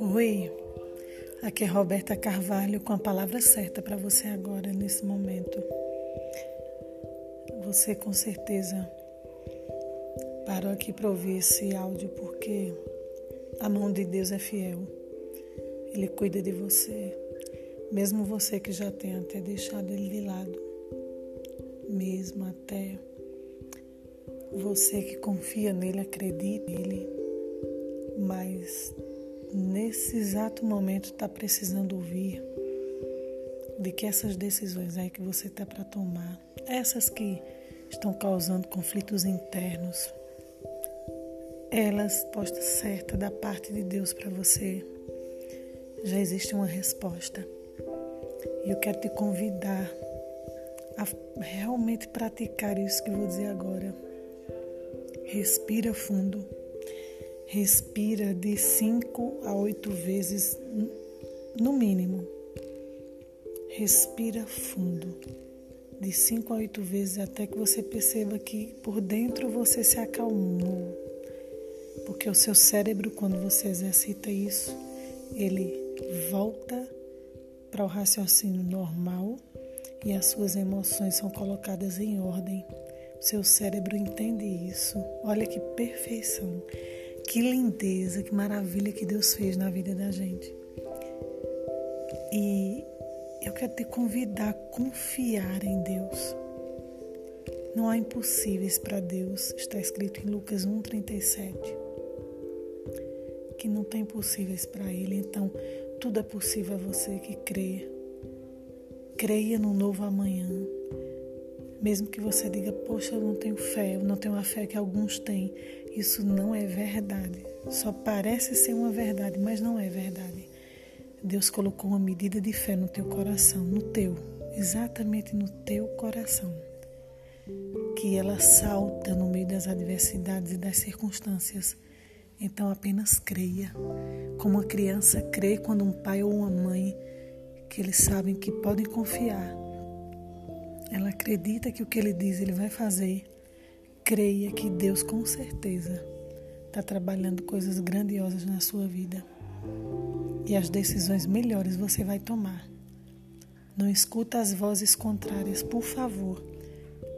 Oi, aqui é Roberta Carvalho com a palavra certa para você agora, nesse momento. Você com certeza parou aqui para ouvir esse áudio porque a mão de Deus é fiel. Ele cuida de você, mesmo você que já tenha até deixado ele de lado, mesmo até você que confia nele, acredita nele, mas nesse exato momento está precisando ouvir de que essas decisões aí que você está para tomar, essas que estão causando conflitos internos, elas postas certa da parte de Deus para você, já existe uma resposta. E eu quero te convidar a realmente praticar isso que eu vou dizer agora. Respira fundo Respira de 5 a 8 vezes no mínimo. Respira fundo. De 5 a 8 vezes até que você perceba que por dentro você se acalmou. Porque o seu cérebro, quando você exercita isso, ele volta para o raciocínio normal e as suas emoções são colocadas em ordem. Seu cérebro entende isso. Olha que perfeição. Que lindeza, que maravilha que Deus fez na vida da gente. E eu quero te convidar a confiar em Deus. Não há impossíveis para Deus, está escrito em Lucas 1,37. Que não tem impossíveis para Ele, então tudo é possível a você que crê. Creia no novo amanhã. Mesmo que você diga, poxa, eu não tenho fé, eu não tenho a fé que alguns têm. Isso não é verdade. Só parece ser uma verdade, mas não é verdade. Deus colocou uma medida de fé no teu coração, no teu, exatamente no teu coração. Que ela salta no meio das adversidades e das circunstâncias. Então apenas creia. Como uma criança crê quando um pai ou uma mãe, que eles sabem que podem confiar, ela acredita que o que ele diz ele vai fazer. Creia que Deus com certeza está trabalhando coisas grandiosas na sua vida. E as decisões melhores você vai tomar. Não escuta as vozes contrárias, por favor.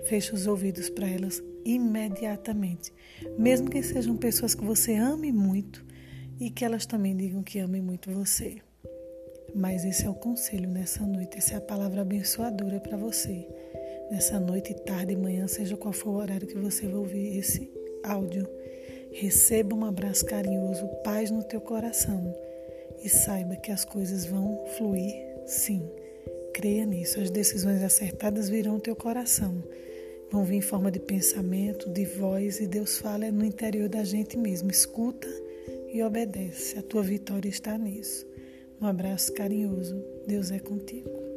Feche os ouvidos para elas imediatamente. Mesmo que sejam pessoas que você ame muito e que elas também digam que amem muito você. Mas esse é o conselho nessa noite, essa é a palavra abençoadora para você. Nessa noite, tarde manhã, seja qual for o horário que você vai ouvir esse áudio. Receba um abraço carinhoso, paz no teu coração e saiba que as coisas vão fluir sim. Creia nisso, as decisões acertadas virão ao teu coração. Vão vir em forma de pensamento, de voz e Deus fala no interior da gente mesmo. Escuta e obedece. A tua vitória está nisso. Um abraço carinhoso. Deus é contigo.